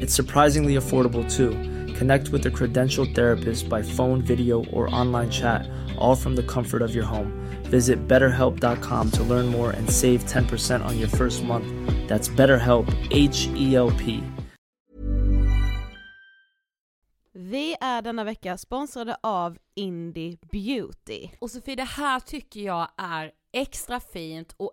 It's surprisingly affordable too. Connect with a credentialed therapist by phone, video, or online chat, all from the comfort of your home. Visit betterhelp.com to learn more and save 10% on your first month. That's BetterHelp, H E L P. Vi är denna vecka sponsrade av Indie Beauty. Och Sofie, det här tycker jag är extra fint och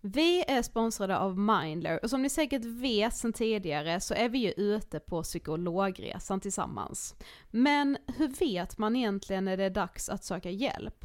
Vi är sponsrade av Mindler och som ni säkert vet sedan tidigare så är vi ju ute på psykologresan tillsammans. Men hur vet man egentligen när det är dags att söka hjälp?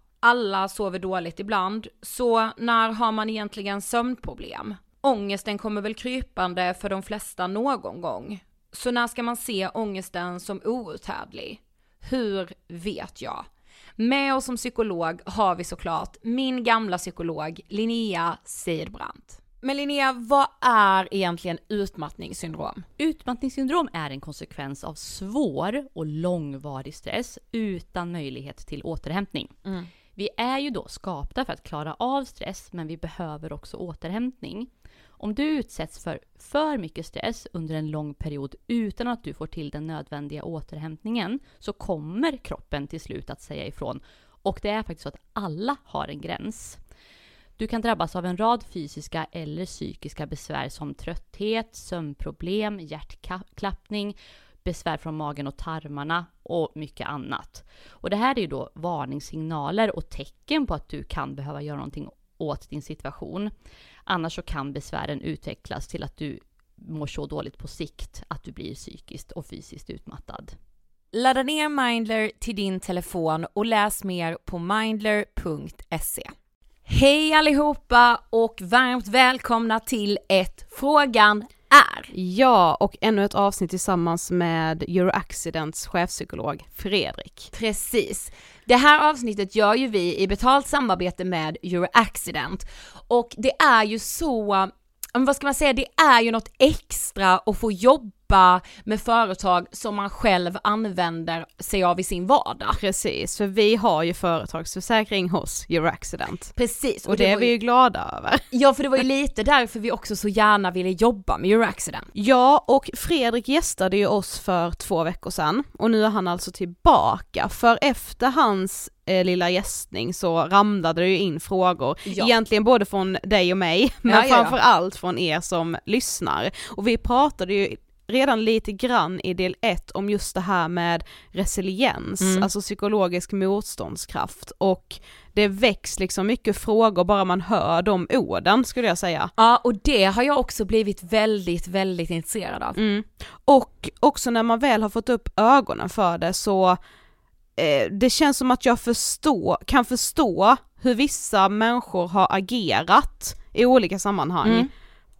Alla sover dåligt ibland, så när har man egentligen sömnproblem? Ångesten kommer väl krypande för de flesta någon gång. Så när ska man se ångesten som outhärdlig? Hur vet jag? Med oss som psykolog har vi såklart min gamla psykolog Linnea Seidbrant. Men Linnea, vad är egentligen utmattningssyndrom? Utmattningssyndrom är en konsekvens av svår och långvarig stress utan möjlighet till återhämtning. Mm. Vi är ju då skapta för att klara av stress, men vi behöver också återhämtning. Om du utsätts för för mycket stress under en lång period utan att du får till den nödvändiga återhämtningen så kommer kroppen till slut att säga ifrån. Och det är faktiskt så att alla har en gräns. Du kan drabbas av en rad fysiska eller psykiska besvär som trötthet, sömnproblem, hjärtklappning, besvär från magen och tarmarna och mycket annat. Och det här är ju då varningssignaler och tecken på att du kan behöva göra någonting åt din situation. Annars så kan besvären utvecklas till att du mår så dåligt på sikt att du blir psykiskt och fysiskt utmattad. Ladda ner Mindler till din telefon och läs mer på mindler.se. Hej allihopa och varmt välkomna till ett Frågan är. Ja, och ännu ett avsnitt tillsammans med Euroaccidents chefpsykolog Fredrik. Precis. Det här avsnittet gör ju vi i betalt samarbete med Euroaccident och det är ju så vad ska man säga, det är ju något extra att få jobba med företag som man själv använder sig av i sin vardag. Precis, för vi har ju företagsförsäkring hos Euroaccident. Precis. Och, och det, det är vi ju glada över. Ja, för det var ju lite därför vi också så gärna ville jobba med Euroaccident. Ja, och Fredrik gästade ju oss för två veckor sedan och nu är han alltså tillbaka, för efter hans eh, lilla gästning så ramlade det ju in frågor, ja. egentligen både från dig och mig, men ja, ja, framförallt från er som lyssnar. Och vi pratade ju redan lite grann i del 1 om just det här med resiliens, mm. alltså psykologisk motståndskraft och det väcks liksom mycket frågor bara man hör de orden skulle jag säga. Ja och det har jag också blivit väldigt, väldigt intresserad av. Mm. Och också när man väl har fått upp ögonen för det så eh, det känns som att jag förstår, kan förstå hur vissa människor har agerat i olika sammanhang. Mm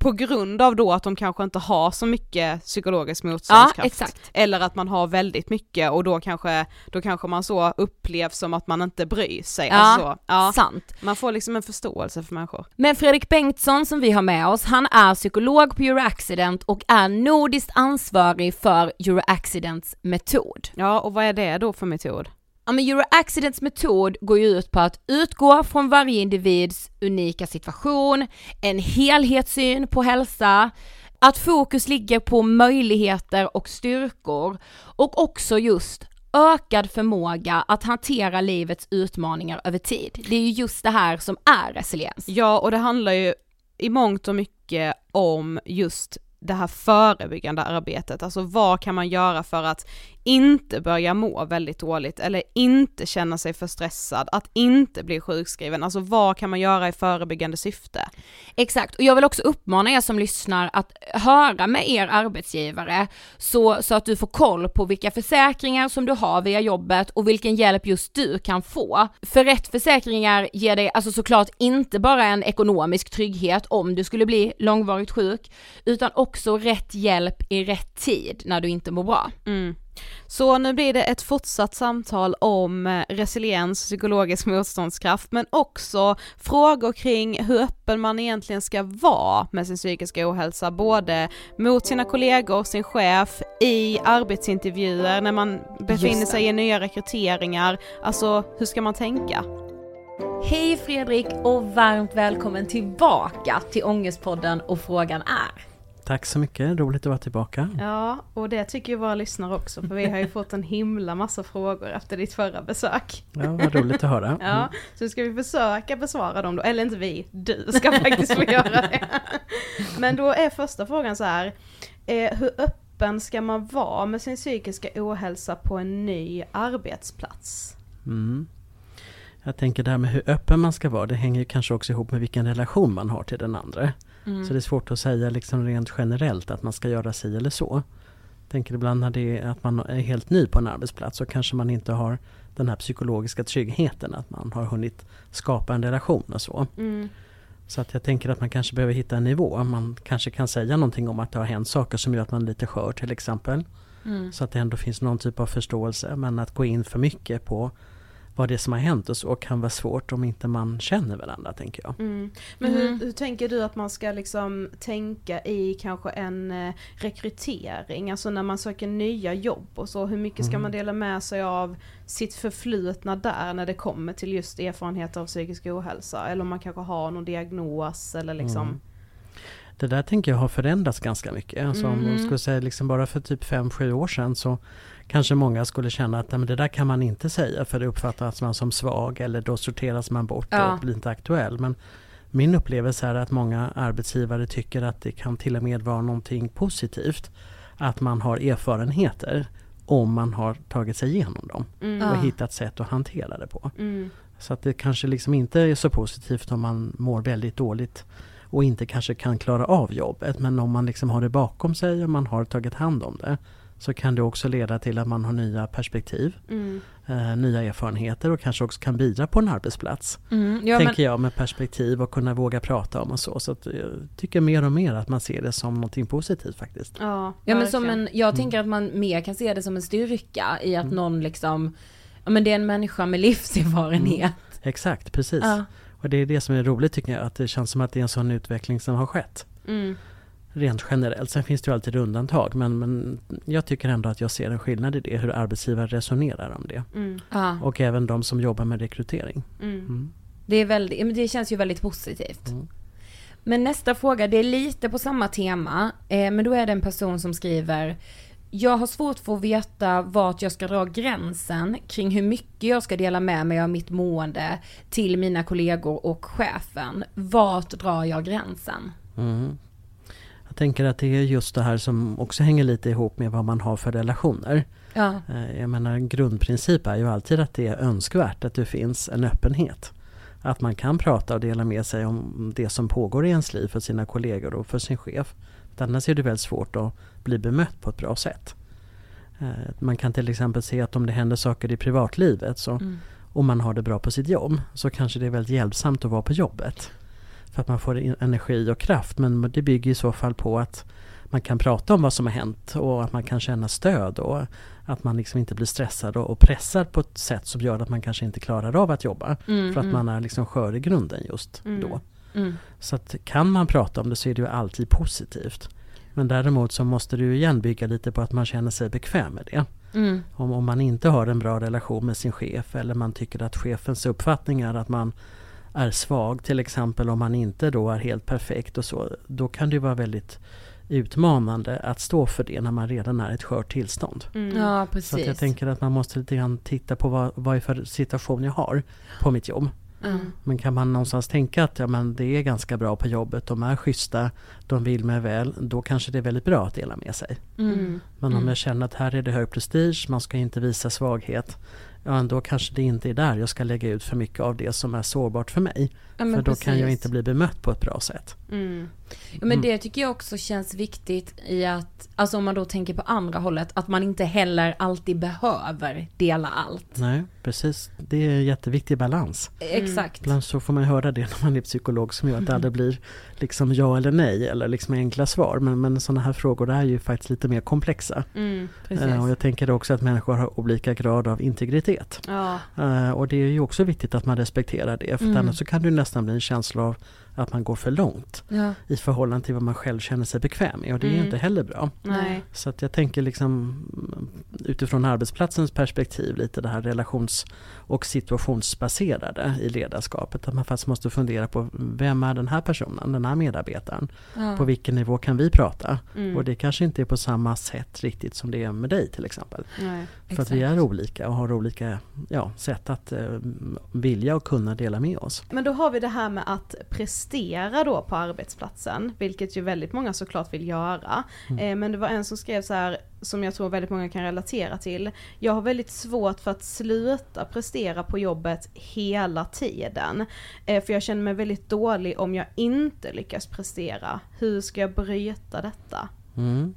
på grund av då att de kanske inte har så mycket psykologisk motståndskraft. Ja, eller att man har väldigt mycket och då kanske, då kanske man så upplevs som att man inte bryr sig. Ja, alltså, ja, sant. Man får liksom en förståelse för människor. Men Fredrik Bengtsson som vi har med oss, han är psykolog på Euroaccident och är nordiskt ansvarig för Euroaccidents metod. Ja, och vad är det då för metod? Ja men Euroaccidents metod går ju ut på att utgå från varje individs unika situation, en helhetssyn på hälsa, att fokus ligger på möjligheter och styrkor och också just ökad förmåga att hantera livets utmaningar över tid. Det är ju just det här som är resiliens. Ja och det handlar ju i mångt och mycket om just det här förebyggande arbetet, alltså vad kan man göra för att inte börja må väldigt dåligt eller inte känna sig för stressad, att inte bli sjukskriven, alltså vad kan man göra i förebyggande syfte? Exakt, och jag vill också uppmana er som lyssnar att höra med er arbetsgivare så, så att du får koll på vilka försäkringar som du har via jobbet och vilken hjälp just du kan få. För rätt försäkringar ger dig alltså såklart inte bara en ekonomisk trygghet om du skulle bli långvarigt sjuk, utan också rätt hjälp i rätt tid när du inte mår bra. Mm. Så nu blir det ett fortsatt samtal om eh, resiliens, psykologisk motståndskraft, men också frågor kring hur öppen man egentligen ska vara med sin psykiska ohälsa, både mot sina kollegor, sin chef, i arbetsintervjuer, när man befinner sig i nya rekryteringar, alltså hur ska man tänka? Hej Fredrik och varmt välkommen tillbaka till Ångestpodden och frågan är Tack så mycket, roligt att vara tillbaka. Ja, och det tycker ju våra lyssnare också, för vi har ju fått en himla massa frågor efter ditt förra besök. Ja, vad roligt att höra. Ja, så ska vi försöka besvara dem då, eller inte vi, du ska faktiskt få göra det. Men då är första frågan så här, eh, hur öppen ska man vara med sin psykiska ohälsa på en ny arbetsplats? Mm. Jag tänker det här med hur öppen man ska vara, det hänger ju kanske också ihop med vilken relation man har till den andra. Mm. Så det är svårt att säga liksom rent generellt att man ska göra si eller så. Jag tänker ibland när det är att man är helt ny på en arbetsplats så kanske man inte har den här psykologiska tryggheten att man har hunnit skapa en relation och så. Mm. Så att jag tänker att man kanske behöver hitta en nivå. Man kanske kan säga någonting om att det har hänt saker som gör att man är lite skör till exempel. Mm. Så att det ändå finns någon typ av förståelse. Men att gå in för mycket på vad det är som har hänt och så kan vara svårt om inte man känner varandra tänker jag. Mm. Men hur, mm. hur, tänker du att man ska liksom tänka i kanske en eh, rekrytering, alltså när man söker nya jobb och så, hur mycket ska mm. man dela med sig av sitt förflutna där när det kommer till just erfarenheter av psykisk ohälsa? Eller om man kanske har någon diagnos eller liksom mm. Det där tänker jag har förändrats ganska mycket. Alltså om man mm. skulle säga liksom bara för typ 5-7 år sedan så kanske många skulle känna att men det där kan man inte säga för det uppfattas man som svag eller då sorteras man bort ja. och blir inte aktuell. Men min upplevelse är att många arbetsgivare tycker att det kan till och med vara någonting positivt att man har erfarenheter om man har tagit sig igenom dem mm. och hittat sätt att hantera det på. Mm. Så att det kanske liksom inte är så positivt om man mår väldigt dåligt och inte kanske kan klara av jobbet. Men om man liksom har det bakom sig och man har tagit hand om det så kan det också leda till att man har nya perspektiv, Mm. eh, nya erfarenheter och kanske också kan bidra på en arbetsplats. Mm, ja, men, tänker jag med perspektiv och kunna våga prata om och så. Så att jag tycker mer och mer att man ser det som någonting positivt faktiskt. Ja, ja, men som en, jag tänker att man mer kan se det som en styrka i att någon liksom, ja men det är en människa med livserfarenhet. Exakt, precis. Ja. Och det är det som är roligt tycker jag, att det känns som att det är en sån utveckling som har skett. Mm. Rent generellt. Sen finns det ju alltid undantag men, men jag tycker ändå att jag ser en skillnad i det, hur arbetsgivare resonerar om det. Mm. Och även de som jobbar med rekrytering. Mm. Mm. Det, är väldigt, det känns ju väldigt positivt. Mm. Men nästa fråga, det är lite på samma tema, eh, men då är det en person som skriver jag har svårt för att veta vart jag ska dra gränsen kring hur mycket jag ska dela med mig av mitt mående till mina kollegor och chefen. Vart drar jag gränsen? Mm. Jag tänker att det är just det här som också hänger lite ihop med vad man har för relationer. Ja, Eh, Jag menar en grundprincip är ju alltid att det är önskvärt att det finns en öppenhet. Att man kan prata och dela med sig om det som pågår i ens liv för sina kollegor och för sin chef. Annars är det väldigt svårt att bli bemött på ett bra sätt. Eh, Man kan till exempel se att om det händer saker i privatlivet så, och man har det bra på sitt jobb så kanske det är väldigt hjälpsamt att vara på jobbet. För att man får energi och kraft men det bygger i så fall på att man kan prata om vad som har hänt och att man kan känna stöd och att man liksom inte blir stressad och pressad på ett sätt som gör att man kanske inte klarar av att jobba. för att man är liksom skör i grunden just då. Mm. Så att kan man prata om det så är det ju alltid positivt. Men däremot så måste ju igen bygga lite på att man känner sig bekväm med det. Mm. Om, om man inte har en bra relation med sin chef eller man tycker att chefens uppfattning är att man är svag till exempel om man inte då är helt perfekt och så. Då kan det vara väldigt utmanande att stå för det när man redan är i ett skört tillstånd. Mm. Ja, Så jag tänker att man måste lite grann titta på vad, vad är för situation jag har på mitt jobb. Mm. Men kan man någonstans tänka att ja, men det är ganska bra på jobbet, de är schyssta, de vill mig väl, då kanske det är väldigt bra att dela med sig. Mm. Men om jag känner att här är det hög prestige, man ska inte visa svaghet, ja då kanske det inte är där jag ska lägga ut för mycket av det som är sårbart för mig. Ja, för då kan jag precis. inte bli bemött på ett bra sätt. Mm. Ja, men det tycker jag också känns viktigt i att, alltså om man då tänker på andra hållet, att man inte heller alltid behöver dela allt. Nej, precis. Det är en jätteviktig balans. Exakt. Ibland så får man höra det när man är psykolog som gör att det aldrig blir liksom ja eller nej eller liksom enkla svar. Men, men sådana här frågor är ju faktiskt lite mer komplexa. Mm. Eh, och jag tänker också att människor har olika grad av integritet. Ja. Eh, och det är ju också viktigt att man respekterar det. För Mm. annars så kan det ju nästan bli en känsla av att man går för långt Ja. i förhållande till vad man själv känner sig bekväm med. Och det är ju Mm. inte heller bra. Nej. Så att jag tänker liksom mm, utifrån arbetsplatsens perspektiv lite det här relations och situationsbaserade i ledarskapet. Att man faktiskt måste fundera på vem är den här personen, den här medarbetaren? Ja. På vilken nivå kan vi prata? Mm. Och det kanske inte är på samma sätt riktigt som det är med dig till exempel. Nej. För att vi är olika och har olika ja, sätt att eh, vilja och kunna dela med oss. Men då har vi det här med att prestera då på arbetsplatsen, vilket ju väldigt många såklart vill göra. Eh, men det var en som skrev så här, som jag tror väldigt många kan relatera till. Jag har väldigt svårt för att sluta prestera på jobbet hela tiden. Eh, för jag känner mig väldigt dålig om jag inte lyckas prestera. Hur ska jag bryta detta? Mm.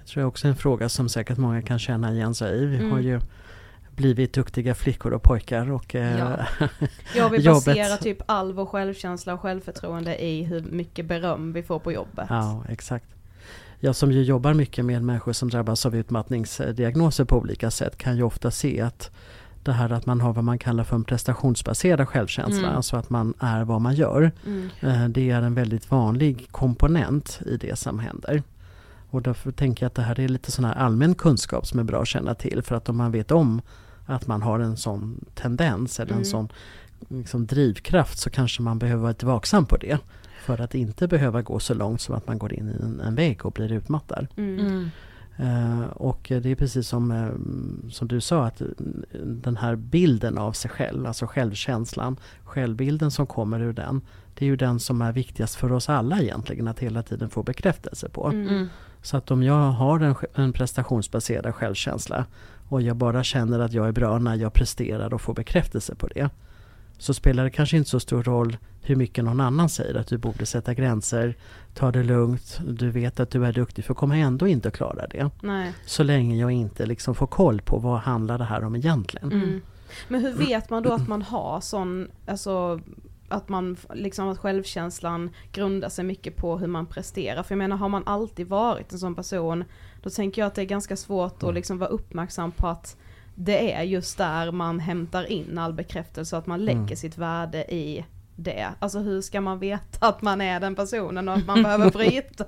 Det tror jag också en fråga som säkert många kan känna igen sig i. Vi har Mm. ju blivit duktiga flickor och pojkar och eh, Ja. Jag vill basera typ all vår självkänsla och självförtroende i hur mycket beröm vi får på jobbet. Ja, exakt. Jag som ju jobbar mycket med människor som drabbas av utmattningsdiagnoser på olika sätt kan ju ofta se att det här att man har vad man kallar för en prestationsbaserad självkänsla, Mm. alltså att man är vad man gör. Mm. Eh, Det är en väldigt vanlig komponent i det som händer. Och därför tänker jag att det här är lite sån här allmän kunskap som är bra att känna till för att om man vet om att man har en sån tendens eller en Mm. sån liksom, drivkraft så kanske man behöver vara lite vaksam på det. För att inte behöva gå så långt som att man går in i en, en vägg och blir utmattad. Mm. Mm. Eh, och det är precis som, eh, som du sa att den här bilden av sig själv, alltså självkänslan, självbilden som kommer ur den, det är ju den som är viktigast för oss alla egentligen att hela tiden få bekräftelse på. Mm. Så att om jag har en, en prestationsbaserad självkänsla och jag bara känner att jag är bra när jag presterar och får bekräftelse på det. Så spelar det kanske inte så stor roll hur mycket någon annan säger att du borde sätta gränser, ta det lugnt, du vet att du är duktig för kommer ändå inte att klara det. Nej. Så länge jag inte liksom får koll på vad handlar det här om egentligen. Mm. Men hur vet man då att man har sån, alltså att man liksom att självkänslan grundar sig mycket på hur man presterar. För jag menar har man alltid varit en sån person, då tänker jag att det är ganska svårt att liksom vara uppmärksam på att det är just där man hämtar in all bekräftelse, att man lägger Mm. sitt värde i det. Alltså hur ska man veta att man är den personen och att man behöver bryta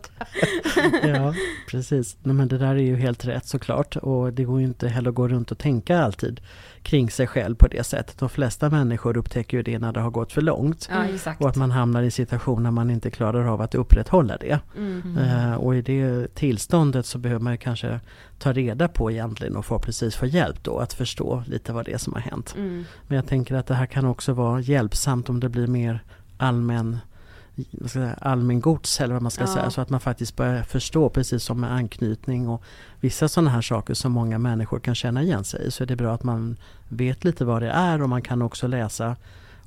Ja, precis. Nej, men det där är ju helt rätt såklart och det går ju inte heller att gå runt och tänka alltid kring sig själv på det sättet. De flesta människor upptäcker ju det när det har gått för långt Ja, och att man hamnar i situationer där man inte klarar av att upprätthålla det. Mm. Eh, och i det tillståndet så behöver man kanske ta reda på egentligen och förhoppningsvis få hjälp då att förstå lite vad det är som har hänt. Mm. Men jag tänker att det här kan också vara hjälpsamt om det blir mer allmän vad ska jag säga, allmängods eller vad man ska Ja. säga. Så att man faktiskt börjar förstå precis som med anknytning och vissa sådana här saker som många människor kan känna igen sig i. Så är det bra att man vet lite vad det är och man kan också läsa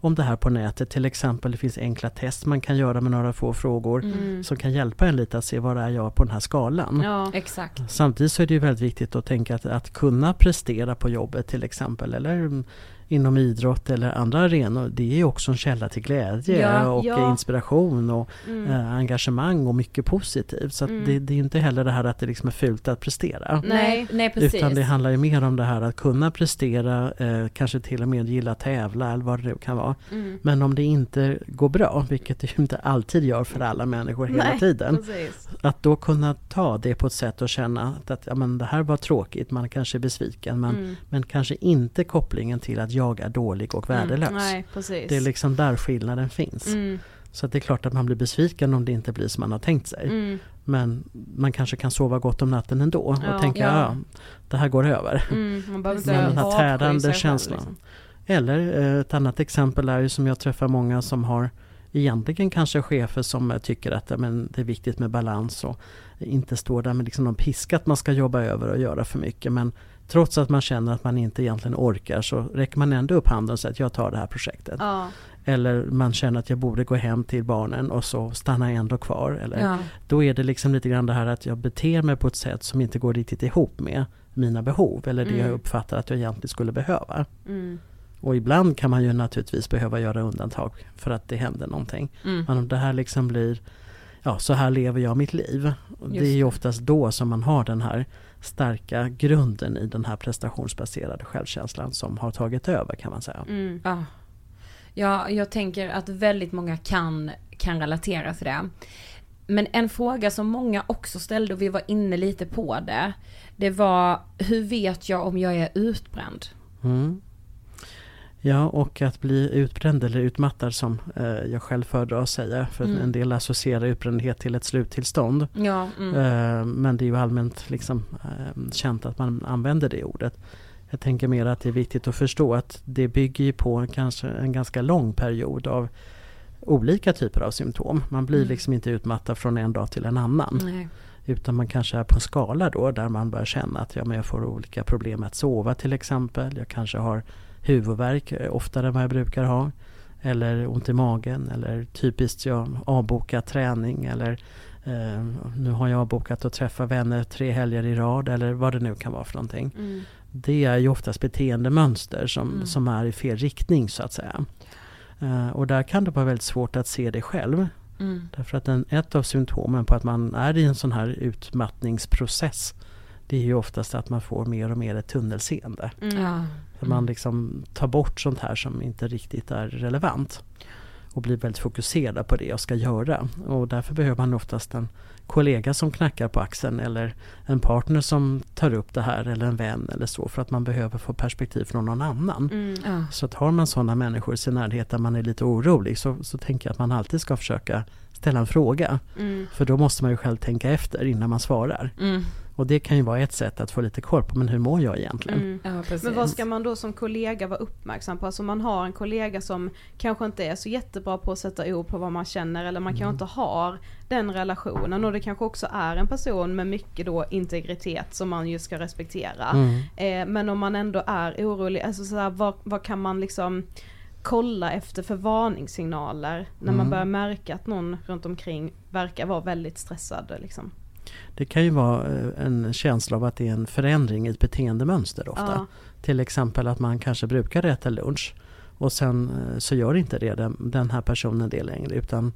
om det här på nätet. Till exempel det finns enkla test man kan göra med några få frågor Mm. som kan hjälpa en lite att se vad det är jag på den här skalan. Ja. Exakt. Samtidigt så är det ju väldigt viktigt att tänka att, att kunna prestera på jobbet till exempel eller inom idrott eller andra arenor. Det är ju också en källa till glädje Ja, och ja. inspiration och Mm. eh, engagemang och mycket positivt. Så att Mm. det, det är ju inte heller det här att det liksom är fult att prestera. Nej, nej precis. Utan det handlar ju mer om det här att kunna prestera, eh, kanske till och med gilla tävla eller vad det kan vara. Mm. Men om det inte går bra, vilket det ju inte alltid gör för alla människor hela Nej, tiden. Precis. Att då kunna ta det på ett sätt och känna att, att ja, men det här var tråkigt, man kanske är besviken men, Mm. men kanske inte kopplingen till att jag är dålig och värdelös. Nej, precis. Det är liksom där skillnaden finns. Mm. Så det är klart att man blir besviken om det inte blir som man har tänkt sig. Mm. Men man kanske kan sova gott om natten ändå och Ja. tänka Ja. ja. det här går över. Mm. Man behöver Men inte den här tärande känslan. liksom. Eller eh, ett annat exempel är ju som jag träffar många som har egentligen kanske chefer som tycker att men det är viktigt med balans och inte står där med liksom någon piska att man ska jobba över och göra för mycket. Men trots att man känner att man inte egentligen orkar så räcker man ändå upp handen och säger att jag tar det här projektet. Ja. Eller man känner att jag borde gå hem till barnen och så stannar jag ändå kvar. Eller, Ja. Då är det liksom lite grann det här att jag beter mig på ett sätt som inte går riktigt ihop med mina behov eller det Mm. jag uppfattar att jag egentligen skulle behöva. Mm. Och ibland kan man ju naturligtvis behöva göra undantag för att det händer någonting. Mm. Men om det här liksom blir, ja så här lever jag mitt liv. Och det Just är ju oftast då som man har den här starka grunden i den här prestationsbaserade självkänslan som har tagit över kan man säga. Mm. Ja. ja, jag tänker att väldigt många kan, kan relatera till det. Men en fråga som många också ställde och vi var inne lite på det. Det var, hur vet jag om jag är utbränd? Mm. Ja, och att bli utbränd eller utmattad som eh, jag själv föredrar att säga. För Mm. en del associerar utbrändhet till ett sluttillstånd. Ja, mm. Eh, men det är ju allmänt liksom, eh, känt att man använder det ordet. Jag tänker mer att det är viktigt att förstå att det bygger ju på kanske en ganska lång period av olika typer av symptom. Man blir Mm. liksom inte utmattad från en dag till en annan. Nej. Utan man kanske är på en skala då där man börjar känna att ja, men jag får olika problem med att sova till exempel. Jag kanske har huvudvärk oftare än vad jag brukar ha. Eller ont i magen eller typiskt jag avbokar träning eller eh, nu har jag avbokat att träffa vänner tre helger i rad eller vad det nu kan vara för någonting. Mm. Det är ju oftast beteendemönster som, Mm. som är i fel riktning så att säga. Eh, och där kan det vara väldigt svårt att se det själv. Mm. Därför att en, ett av symptomen på att man är i en sån här utmattningsprocess det är ju oftast att man får mer och mer ett tunnelseende. Mm. Ja. För man liksom tar bort sånt här som inte riktigt är relevant. Och blir väldigt fokuserad på det jag ska göra. Och därför behöver man oftast en kollega som knackar på axeln eller en partner som tar upp det här eller en vän eller så för att man behöver få perspektiv från någon annan. Mm. Ja. Så att har man sådana människor i sin närhet där man är lite orolig så, så tänker jag att man alltid ska försöka ställa en fråga. Mm. För då måste man ju själv tänka efter innan man svarar. Mm. Och det kan ju vara ett sätt att få lite koll på, men hur mår jag egentligen? Mm. Ja. Men vad ska man då som kollega vara uppmärksam på? Alltså man har en kollega som kanske inte är så jättebra på att sätta ord på vad man känner eller man kanske inte har den relationen och det kanske också är en person med mycket då integritet som man ju ska respektera. Mm. Eh, men om man ändå är orolig, alltså sådär, vad, vad kan man liksom kolla efter för varningssignaler när man Mm. börjar märka att någon runt omkring verkar vara väldigt stressad liksom. Det kan ju vara eh, en känsla av att det är en förändring i ett beteendemönster ofta. Ja. Till exempel att man kanske brukar äta lunch och sen eh, så gör inte det den, här personen det längre utan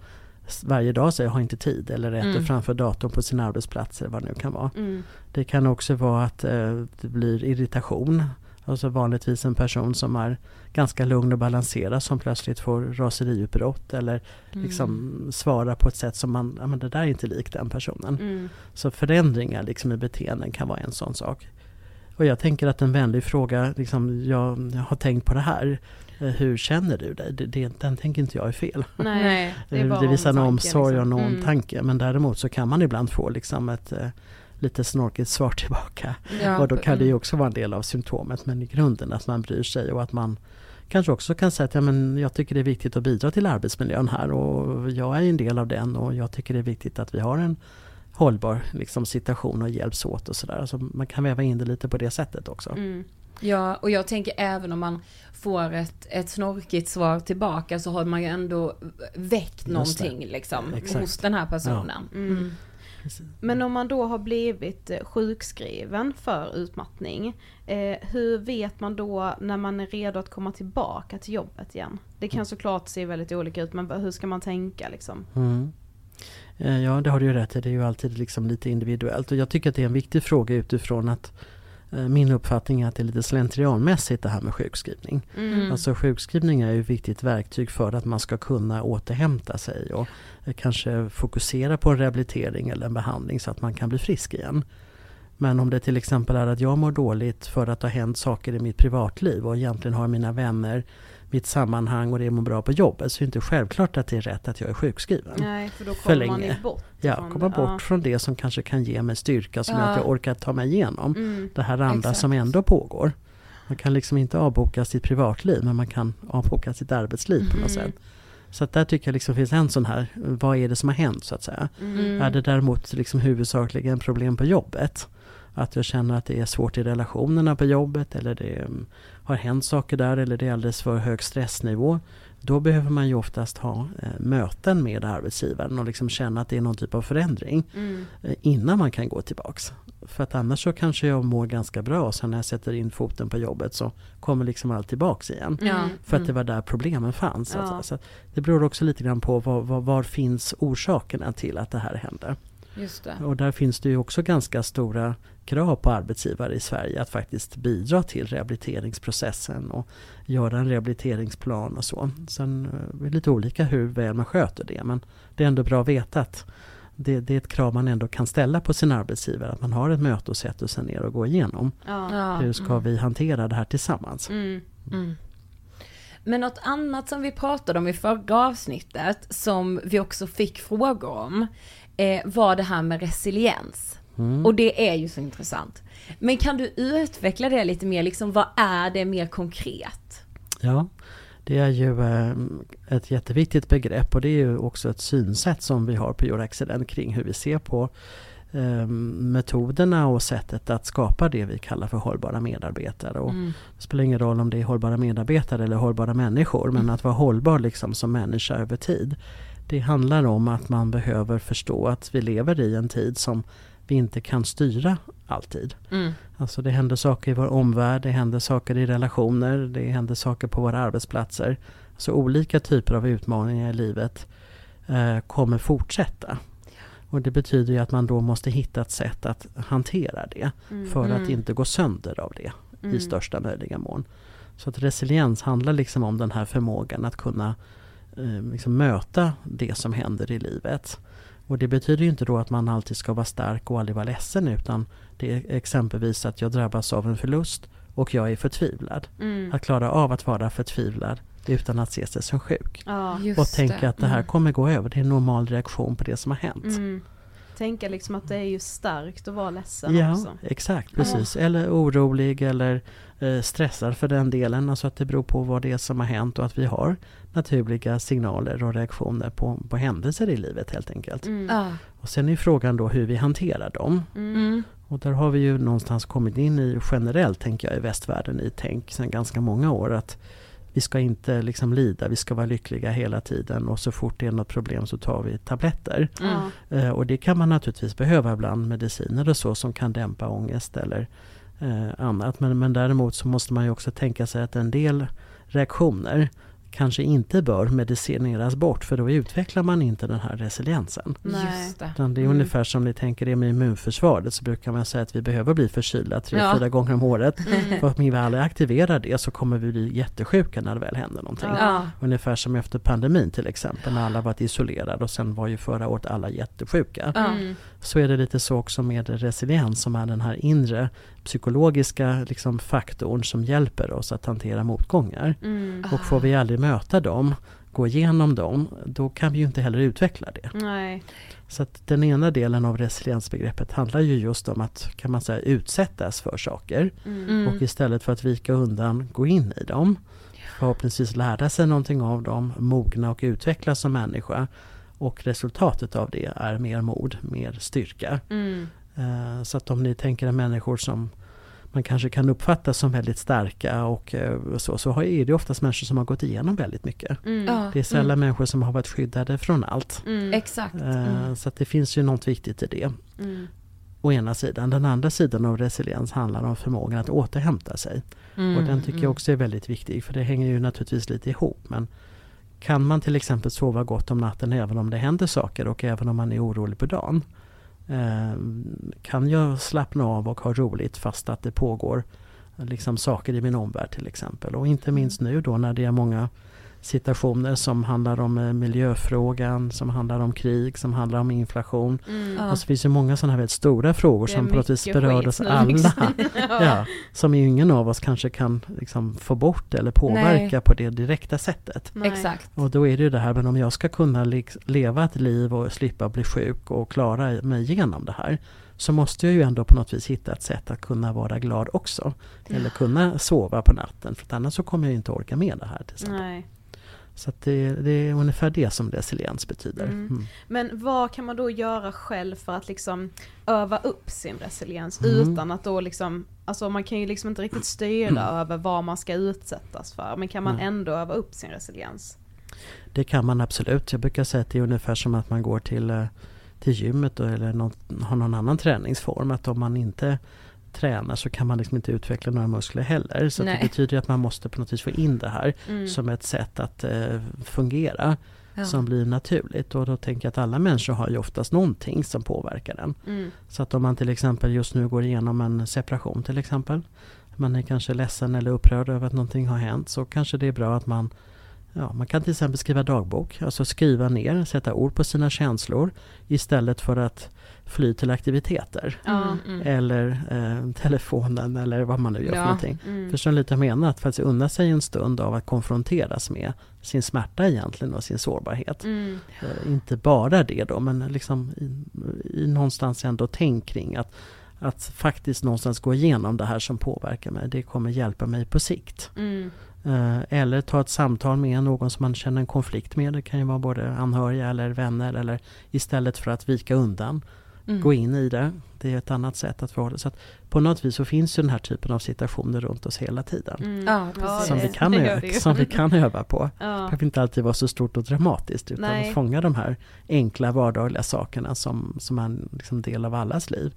varje dag säger jag har inte tid eller äter Mm. framför datorn på sin arbetsplats eller vad det nu kan vara. Mm. Det kan också vara att eh, det blir irritation. Alltså vanligtvis en person som är ganska lugn och balanserad som plötsligt får raseriutbrott eller liksom svarar på ett sätt som man, ja men det där är inte likt den personen. Mm. Så förändringar liksom i beteenden kan vara en sån sak. Och jag tänker att en vänlig fråga, liksom, jag, jag har tänkt på det här. Eh, Hur känner du dig? Det, det, den tänker inte jag är fel. Nej, det är Eh, det visar en omsorg och liksom. en Mm. omtanke. Men däremot så kan man ibland få liksom ett eh, lite snorkigt svar tillbaka. Ja, och då kan det ju mm. också vara en del av symptomet. Men i grunden att man bryr sig och att man kanske också kan säga att ja, men jag tycker det är viktigt att bidra till arbetsmiljön här och jag är en del av den och jag tycker det är viktigt att vi har en hållbar liksom, situation och hjälps åt och sådär. Alltså, man kan väva in det lite på det sättet också. Mm. Ja, och jag tänker även om man får ett, ett snorkigt svar tillbaka så har man ju ändå väckt det. någonting liksom hos den här personen. Mm. Men om man då har blivit eh, sjukskriven för utmattning, eh, hur vet man då när man är redo att komma tillbaka till jobbet igen? Det kan såklart se väldigt olika ut, men hur ska man tänka liksom? Mm. Eh, Ja, det har du ju rätt i. Det är ju alltid liksom lite individuellt. Och jag tycker att det är en viktig fråga utifrån att min uppfattning är att det är lite slentrianmässigt det här med sjukskrivning. Mm. Alltså sjukskrivning är ju ett viktigt verktyg för att man ska kunna återhämta sig och eh, kanske fokusera på en rehabilitering eller en behandling så att man kan bli frisk igen. Men om det till exempel är att jag mår dåligt för att det har hänt saker i mitt privatliv och egentligen har mina vänner, mitt sammanhang och det mår bra på jobbet så är det inte självklart att det är rätt att jag är sjukskriven. Nej, för då För kommer man ju länge. bort. Ja, komma bort Ja. från det som kanske kan ge mig styrka som Ja. gör att jag orkar ta mig igenom Mm. det här andra Exakt. som ändå pågår. Man kan liksom inte avboka sitt privatliv men man kan avboka sitt arbetsliv på något Mm. sätt. Så att där tycker jag liksom finns en sån här, vad är det som har hänt så att säga. Mm. Är det däremot liksom huvudsakligen problem på jobbet? Att jag känner att det är svårt i relationerna på jobbet eller det mm, har hänt saker där eller det är alldeles för hög stressnivå. Då behöver man ju oftast ha eh, möten med arbetsgivaren och liksom känna att det är någon typ av förändring Mm. eh, innan man kan gå tillbaks. För att annars så kanske jag mår ganska bra och sen när jag sätter in foten på jobbet så kommer liksom allt tillbaks igen. Ja. För att det var där problemen fanns. så att Ja. säga. Så det beror också lite grann på var, var, var finns orsakerna till att det här händer. Just det. Och där finns det ju också ganska stora krav på arbetsgivare i Sverige att faktiskt bidra till rehabiliteringsprocessen och göra en rehabiliteringsplan och så. Sen eh, är det lite olika hur väl man sköter det men det är ändå bra att veta att det, det är ett krav man ändå kan ställa på sin arbetsgivare att man har ett möte och sätter sig ner och går igenom. Ja. Ja. Hur ska vi hantera det här tillsammans? Mm. Mm. Men något annat som vi pratade om i förra avsnittet som vi också fick frågor om eh, var det här med resiliens. Mm. Och det är ju så intressant. Men kan du utveckla det lite mer, liksom vad är det mer konkret? Ja, det är ju eh, ett jätteviktigt begrepp och det är ju också ett synsätt som vi har på Euraccident kring hur vi ser på eh, metoderna och sättet att skapa det vi kallar för hållbara medarbetare. Och Mm. Det spelar ingen roll om det är hållbara medarbetare eller hållbara människor men att vara hållbar liksom som människa över tid. Det handlar om att man behöver förstå att vi lever i en tid som vi inte kan styra alltid. Mm. Alltså det händer saker i vår omvärld, det händer saker i relationer, det händer saker på våra arbetsplatser. Så olika typer av utmaningar i livet eh, kommer fortsätta. Och det betyder ju att man då måste hitta ett sätt att hantera det för att inte gå sönder av det i största möjliga mån. Så att resiliens handlar liksom om den här förmågan att kunna eh, liksom möta det som händer i livet. Och det betyder ju inte då att man alltid ska vara stark och aldrig vara ledsen utan det är exempelvis att jag drabbas av en förlust och jag är förtvivlad. Mm. Att klara av att vara förtvivlad utan att se sig som sjuk. Ja. Och tänka att det här Mm. kommer gå över. Det är en normal reaktion på det som har hänt. Mm. Tänka liksom att det är ju starkt att vara ledsen Ja, också. exakt. Precis. Eller orolig eller eh, stressad för den delen. Alltså att det beror på vad det är som har hänt och att vi har naturliga signaler och reaktioner på, på händelser i livet helt enkelt. Mm. Ja. Och sen är frågan då hur vi hanterar dem. Mm. Och där har vi ju någonstans kommit in i generellt, tänker jag, i västvärlden i tänk sedan ganska många år att vi ska inte liksom lida, vi ska vara lyckliga hela tiden och så fort det är något problem så tar vi tabletter. Ja. Eh, och det kan man naturligtvis behöva ibland, mediciner och så som kan dämpa ångest eller eh, annat. Men, men däremot så måste man ju också tänka sig att en del reaktioner kanske inte bör medicineras bort för då utvecklar man inte den här resiliensen. Nej. Just det. Utan det är Mm. ungefär som ni tänker det med immunförsvaret så brukar man säga att vi behöver bli förkylda tre, Ja. fyra gånger om året. Mm. För att om vi aldrig aktiverar det så kommer vi bli jättesjuka när det väl händer någonting. Ja. Ungefär som efter pandemin till exempel när alla varit isolerade och sen var ju förra året alla jättesjuka. Mm. Så är det lite så också med resiliens som är den här inre psykologiska liksom, faktorn som hjälper oss att hantera motgångar. Mm. Och får vi aldrig möta dem, gå igenom dem, då kan vi ju inte heller utveckla det. Nej. Så att den ena delen av resiliensbegreppet handlar ju just om att kan man säga utsättas för saker Mm. Mm. och istället för att vika undan gå in i dem. Förhoppningsvis lära sig någonting av dem, mogna och utvecklas som människa. Och resultatet av det är mer mod, mer styrka. Mm. Eh, Så att om ni tänker er människor som man kanske kan uppfatta som väldigt starka och eh, så, så har- är det oftast människor som har gått igenom väldigt mycket. Mm. Det är sällan människor som har varit skyddade från allt. Mm. Exakt. Eh, Mm. Så att det finns ju något viktigt i det. Mm. Å ena sidan. Den andra sidan av resiliens handlar om förmågan att återhämta sig. Mm. Och den tycker jag också är väldigt viktig för det hänger ju naturligtvis lite ihop. Men kan man till exempel sova gott om natten även om det händer saker och även om man är orolig på dagen? Eh, kan jag slappna av och ha roligt fast att det pågår liksom saker i min omvärld till exempel. Och inte minst nu då när det är många situationer som handlar om eh, miljöfrågan, som handlar om krig, som handlar om inflation. Mm. Ja. Alltså det finns ju många sådana här väldigt stora frågor Det som på något vis berör oss alla. liksom. ja, som ju ingen av oss kanske kan liksom få bort eller påverka Nej. på det direkta sättet. Nej. Exakt. Och då är det ju det här, men om jag ska kunna leva ett liv och slippa bli sjuk och klara mig igenom det här så måste jag ju ändå på något vis hitta ett sätt att kunna vara glad också. Eller kunna sova på natten, för att annars så kommer jag inte orka med det här. Till exempel. Nej. Så det, det är ungefär det som resiliens betyder. Mm. Mm. Men vad kan man då göra själv för att liksom öva upp sin resiliens Mm. utan att då liksom, alltså man kan ju liksom inte riktigt styra över vad man ska utsättas för, men kan man ändå öva upp sin resiliens? Det kan man absolut. Jag brukar säga att det är ungefär som att man går till, eh, till gymmet eller någon, har någon annan träningsform. Att om man inte tränar så kan man liksom inte utveckla några muskler heller. Så det betyder att man måste på något vis få in det här Mm. som ett sätt att eh, fungera Ja. som blir naturligt. Och då tänker jag att alla människor har ju oftast någonting som påverkar den. Mm. Så att om man till exempel just nu går igenom en separation till exempel. Man är kanske ledsen eller upprörd över att någonting har hänt. Så kanske det är bra att man Ja, man kan till exempel skriva dagbok, alltså skriva ner, sätta ord på sina känslor istället för att fly till aktiviteter. Ja. Mm, mm. Eller eh, telefonen eller vad man nu gör för Ja. någonting. Mm. Förstår ni lite jag menar? Att faktiskt unna sig en stund av att konfronteras med sin smärta egentligen och sin sårbarhet. Mm. Eh, inte bara det då, men liksom i, i någonstans ändå tänk kring att, att faktiskt någonstans gå igenom det här som påverkar mig. Det kommer hjälpa mig på sikt. Mm. Eh, eller ta ett samtal med någon som man känner en konflikt med. Det kan ju vara både anhöriga eller vänner. Eller istället för att vika undan, Mm. gå in i det. Det är ett annat sätt att förhålla sig. På något vis så finns ju den här typen av situationer runt oss hela tiden. Mm. Ja. Som, vi kan öva, som vi kan öva på. Ja. Det behöver inte alltid vara så stort och dramatiskt utan Nej. att fånga de här enkla vardagliga sakerna som, som är en liksom del av allas liv.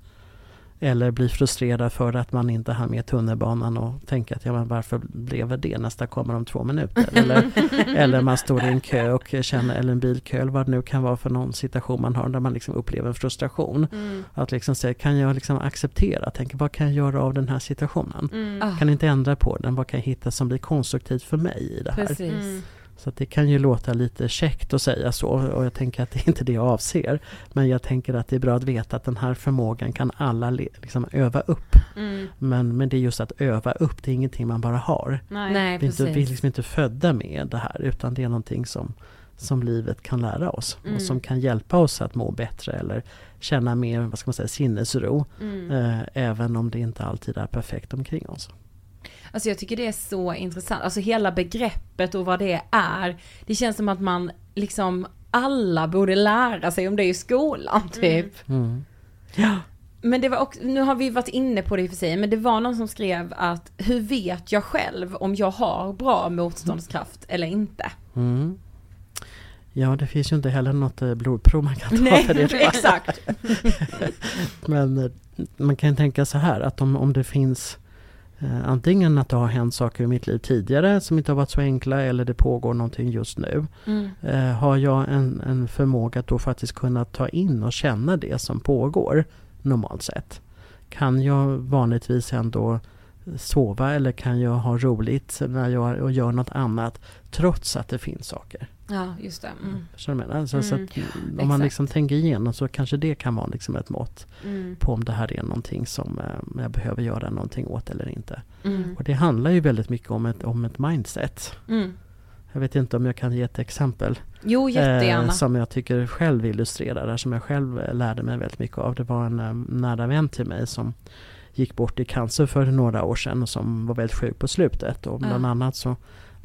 Eller bli frustrerad för att man inte har med tunnelbanan och tänka att ja, men varför blev det nästa kommer om två minuter. Eller, eller man står i en kö och känner, eller en bilkö eller vad det nu kan vara för någon situation man har där man liksom upplever en frustration. Mm. Att liksom säga, kan jag liksom acceptera, tänka vad kan jag göra av den här situationen? Mm. Ah, Kan inte ändra på den, vad kan jag hitta som blir konstruktivt för mig i det här? precis. Så att det kan ju låta lite käckt att säga så och jag tänker att det är inte det jag avser. Men jag tänker att det är bra att veta att den här förmågan kan alla liksom öva upp. Mm. Men, men det är just att öva upp, det är ingenting man bara har. Nej. Nej, Vi är, inte, vi är liksom inte födda med det här utan det är någonting som, som livet kan lära oss. Mm. Och som kan hjälpa oss att må bättre eller känna mer vad ska man säga, sinnesro. Mm. Eh, även om det inte alltid är perfekt omkring oss. Alltså jag tycker det är så intressant, alltså hela begreppet och vad det är. Det känns som att man liksom alla borde lära sig om det i skolan typ. Mm. Ja, Men det var också, nu har vi varit inne på det i och för sig, men det var någon som skrev att hur vet jag själv om jag har bra motståndskraft eller inte? Mm. Ja, det finns ju inte heller något eh, blodprov man kan ta Nej, för det. exakt. Men eh, man kan tänka så här att om, om det finns antingen att det har hänt saker i mitt liv tidigare som inte har varit så enkla eller det pågår någonting just nu. Mm. Eh, har jag en, en förmåga att då faktiskt kunna ta in och känna det som pågår normalt sett? Kan jag vanligtvis ändå sova eller kan jag ha roligt när jag och gör något annat trots att det finns saker? Ja, just det. Mm. Förstår du vad jag menar? Så, så Mm, att, om exakt. man liksom tänker igenom så kanske det kan vara liksom ett mått Mm. på om det här är någonting som eh, jag behöver göra någonting åt eller inte. Mm. Och det handlar ju väldigt mycket om ett, om ett mindset. Mm. Jag vet inte om jag kan ge ett exempel Jo, jättegärna. eh, som jag tycker själv illustrerar som jag själv eh, lärde mig väldigt mycket av. Det var en eh, nära vän till mig som gick bort i cancer för några år sedan och som var väldigt sjuk på slutet. Och bland annat så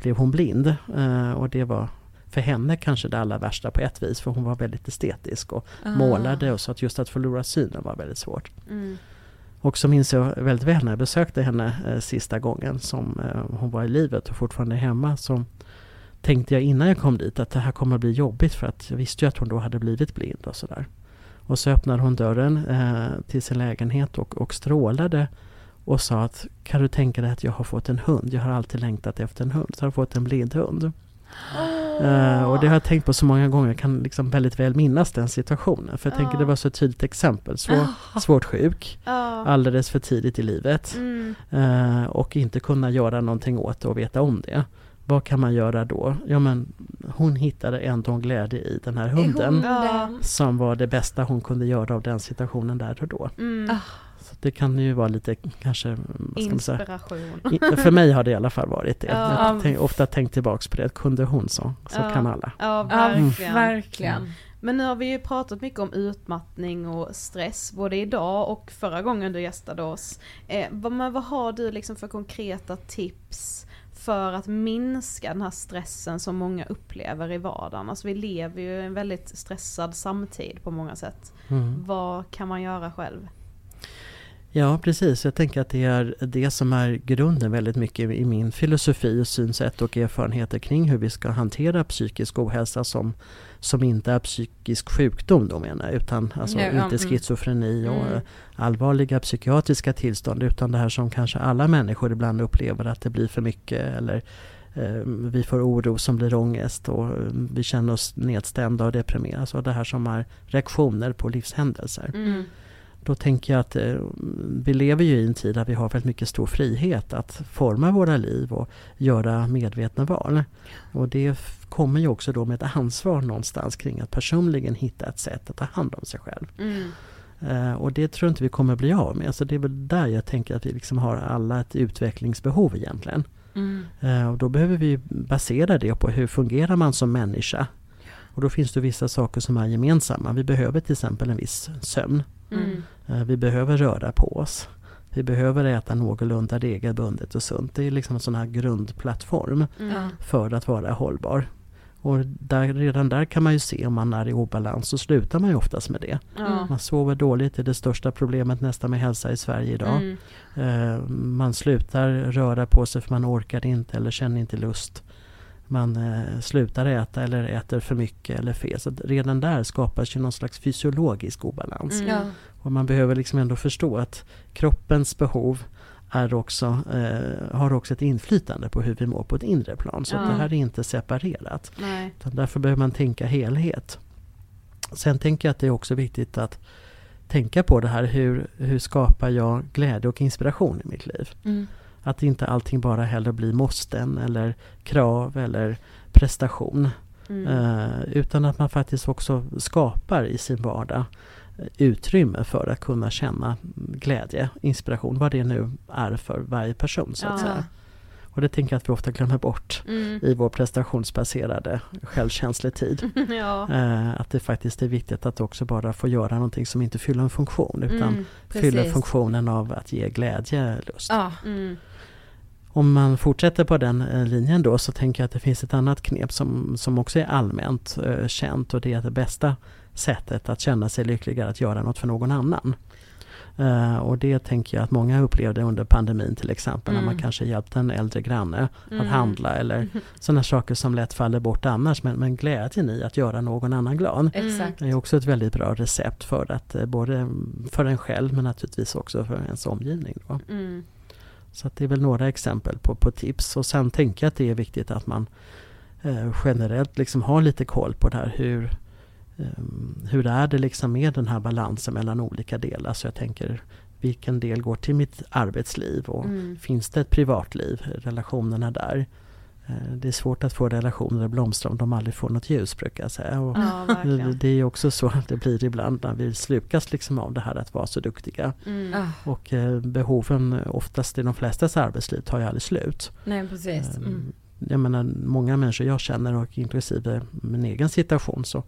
blev hon blind eh, och det var för henne kanske det allra värsta på ett vis för hon var väldigt estetisk och Ah. målade och så att just att förlora synen var väldigt svårt. Mm. Och så minns jag väldigt väl när jag besökte henne eh, sista gången som eh, hon var i livet och fortfarande hemma. Så tänkte jag innan jag kom dit att det här kommer att bli jobbigt för att jag visste ju att hon då hade blivit blind och sådär. Och så öppnade hon dörren eh, till sin lägenhet och, och strålade och sa att kan du tänka dig att jag har fått en hund? Jag har alltid längtat efter en hund. Så har jag fått en blind hund. Eh, och det har jag tänkt på så många gånger. Jag kan liksom väldigt väl minnas den situationen. För jag tänker det var så ett tydligt exempel. Svår, svårt sjuk, alldeles för tidigt i livet. Mm. Eh, och inte kunna göra någonting åt det och veta om det. Vad kan man göra då? Ja men hon hittade ändå en glädje i den här hunden. Ja. Som var det bästa hon kunde göra av den situationen där och då. Mm. Ah, Så det kan ju vara lite kanske, vad ska man säga? Inspiration. I- För mig har det i alla fall varit det. Ja. Jag har tänkt, ofta tänkt tillbaks på det. Kunde hon så, så Ja. kan alla. Ja, verkligen. verkligen. Men nu har vi ju pratat mycket om utmattning och stress, både idag och förra gången du gästade oss. Eh, vad, men vad har du liksom för konkreta tips för att minska den här stressen som många upplever i vardagen? Alltså vi lever ju i en väldigt stressad samtid på många sätt. Mm. Vad kan man göra själv? Ja, precis. Jag tänker att det är det som är grunden väldigt mycket i min filosofi och synsätt och erfarenheter kring hur vi ska hantera psykisk ohälsa som, som inte är psykisk sjukdom då menar jag, utan alltså Ja, inte mm. schizofreni och Mm. allvarliga psykiatriska tillstånd utan det här som kanske alla människor ibland upplever att det blir för mycket eller eh, vi får oro som blir ångest och eh, vi känner oss nedstämda och deprimerade. Alltså det här som är reaktioner på livshändelser. Mm. Då tänker jag att eh, vi lever ju i en tid där vi har väldigt mycket stor frihet att forma våra liv och göra medvetna val. Och det kommer ju också då med ett ansvar någonstans kring att personligen hitta ett sätt att ta hand om sig själv. Mm. Eh, och det tror jag inte vi kommer bli av med. Så det är väl där jag tänker att vi liksom har alla ett utvecklingsbehov egentligen. Mm. Eh, och då behöver vi basera det på hur fungerar man som människa. Och då finns det vissa saker som är gemensamma. Vi behöver till exempel en viss sömn. Mm. Eh, Vi behöver röra på oss. Vi behöver äta någorlunda regelbundet och sunt. Det är liksom en sån här grundplattform Ja. för att vara hållbar. Och där, redan där kan man ju se om man är i obalans så slutar man ju oftast med det. Ja. Man sover dåligt, det är det största problemet nästan med hälsa i Sverige idag. Mm. Eh, man slutar röra på sig för man orkar inte eller känner inte lust. Man eh, slutar äta eller äter för mycket eller fel. Så redan där skapas ju någon slags fysiologisk obalans. Mm. Ja. Och man behöver liksom ändå förstå att kroppens behov är också, eh, har också ett inflytande på hur vi mår på ett inre plan. Så Ja. det här är inte separerat. Nej. Utan därför behöver man tänka helhet. Sen tänker jag att det är också viktigt att tänka på det här. Hur, hur skapar jag glädje och inspiration i mitt liv? Mm. Att inte allting bara heller blir måsten eller krav eller prestation. Mm. Eh, utan att man faktiskt också skapar i sin vardag eh, utrymme för att kunna känna glädje, inspiration, vad det nu är för varje person så att Ja. säga. Och det tänker jag att vi ofta glömmer bort Mm. i vår prestationsbaserade självkänsletid. ja. Eh, att det faktiskt är viktigt att också bara få göra någonting som inte fyller en funktion utan Mm. fyller funktionen av att ge glädje, lust. Ja. Mm. Om man fortsätter på den eh, linjen då så tänker jag att det finns ett annat knep som, som också är allmänt eh, känt och det är att det bästa sättet att känna sig lycklig är att göra något för någon annan. Uh, och det tänker jag att många upplevde under pandemin till exempel mm. när man kanske hjälpte en äldre granne mm. att handla eller mm. sådana saker som lätt faller bort annars. Men, men glädjen i att göra någon annan glad Exakt. är också ett väldigt bra recept för att både för en själv men naturligtvis också för ens omgivning. Då. Mm. Så det är väl några exempel på, på tips och sen tänker jag att det är viktigt att man uh, generellt liksom har lite koll på det här hur Ehm, hur är det liksom med den här balansen mellan olika delar? Så jag tänker vilken del går till mitt arbetsliv och mm. finns det ett privatliv, relationerna där? Eh, det är svårt att få relationer att blomstra om de aldrig får något ljus brukar jag säga. Och ja, det är också så att det blir ibland när vi slukas liksom av det här att vara så duktiga. Mm. Ah. Och eh, behoven oftast i de flestas arbetsliv tar ju aldrig slut. Nej precis. Ehm, Mm. Jag menar många människor jag känner och inklusive min egen situation så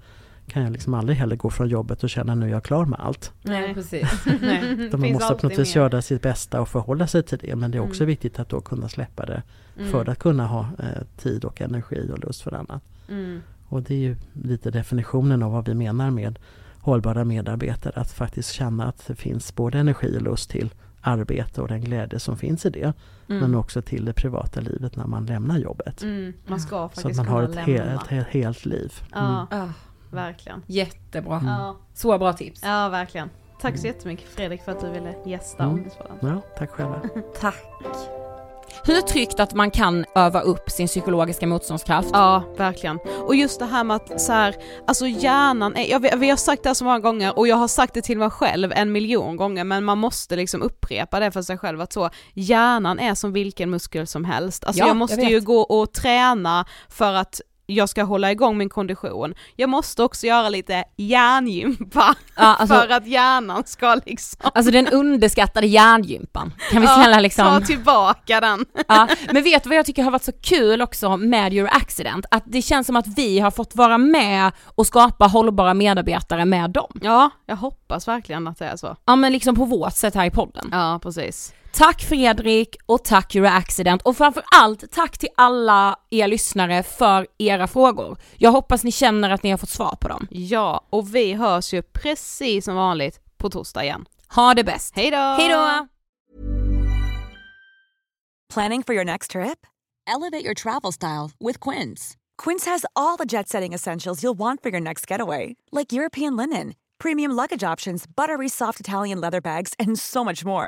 kan jag liksom aldrig heller gå från jobbet och känna nu är jag klar med allt. Nej precis. Nej. man måste på något vis göra sitt bästa och förhålla sig till det men det är också Mm. viktigt att då kunna släppa det Mm. för att kunna ha eh, tid och energi och lust för annat. Mm. Och det är ju lite definitionen av vad vi menar med hållbara medarbetare. Att faktiskt känna att det finns både energi och lust till arbete och den glädje som finns i det. Mm. Men också till det privata livet när man lämnar jobbet. Mm. Man ska Så att faktiskt man har ett, lämna. he- ett, helt, helt liv. Mm. Ja, Ah, verkligen. jättebra. Ja. Så bra tips. ja, verkligen. Tack så jättemycket Fredrik för att du ville gästa Mm. Ångestpodden. Ja, tack själva. Tack. Hur tryggt att man kan öva upp sin psykologiska motståndskraft. Ja, verkligen. Och just det här med att så här, alltså hjärnan är, jag, vet- vi har sagt det här så många gånger och jag har sagt det till mig själv en miljon gånger men man måste liksom upprepa det för sig själv att så, hjärnan är som vilken muskel som helst. Alltså Ja, jag måste jag ju gå och träna för att jag ska hålla igång min kondition. Jag måste också göra lite hjärngympa Ja, alltså, för att hjärnan ska liksom alltså den underskattade hjärngympan. Kan vi Ja, snälla ta liksom... tillbaka den. Ja, men vet du vad jag tycker har varit så kul också med Your Accident? Att det känns som att vi har fått vara med och skapa hållbara medarbetare med dem. Ja, jag hoppas verkligen att det är så. Ja men liksom på vårt sätt här i podden. Ja, precis. Tack Fredrik och tack Your Accident och framförallt tack till alla er lyssnare för era frågor. Jag hoppas ni känner att ni har fått svar på dem. Ja, och vi hörs ju precis som vanligt på torsdag igen. Ha det bäst! Hej då! Hej då! Planning for your next trip? Elevate your travel style with Quince. Quince has all the jet setting essentials you'll want for your next getaway, like European linen, premium luggage options, buttery soft Italian leather bags, and so much more.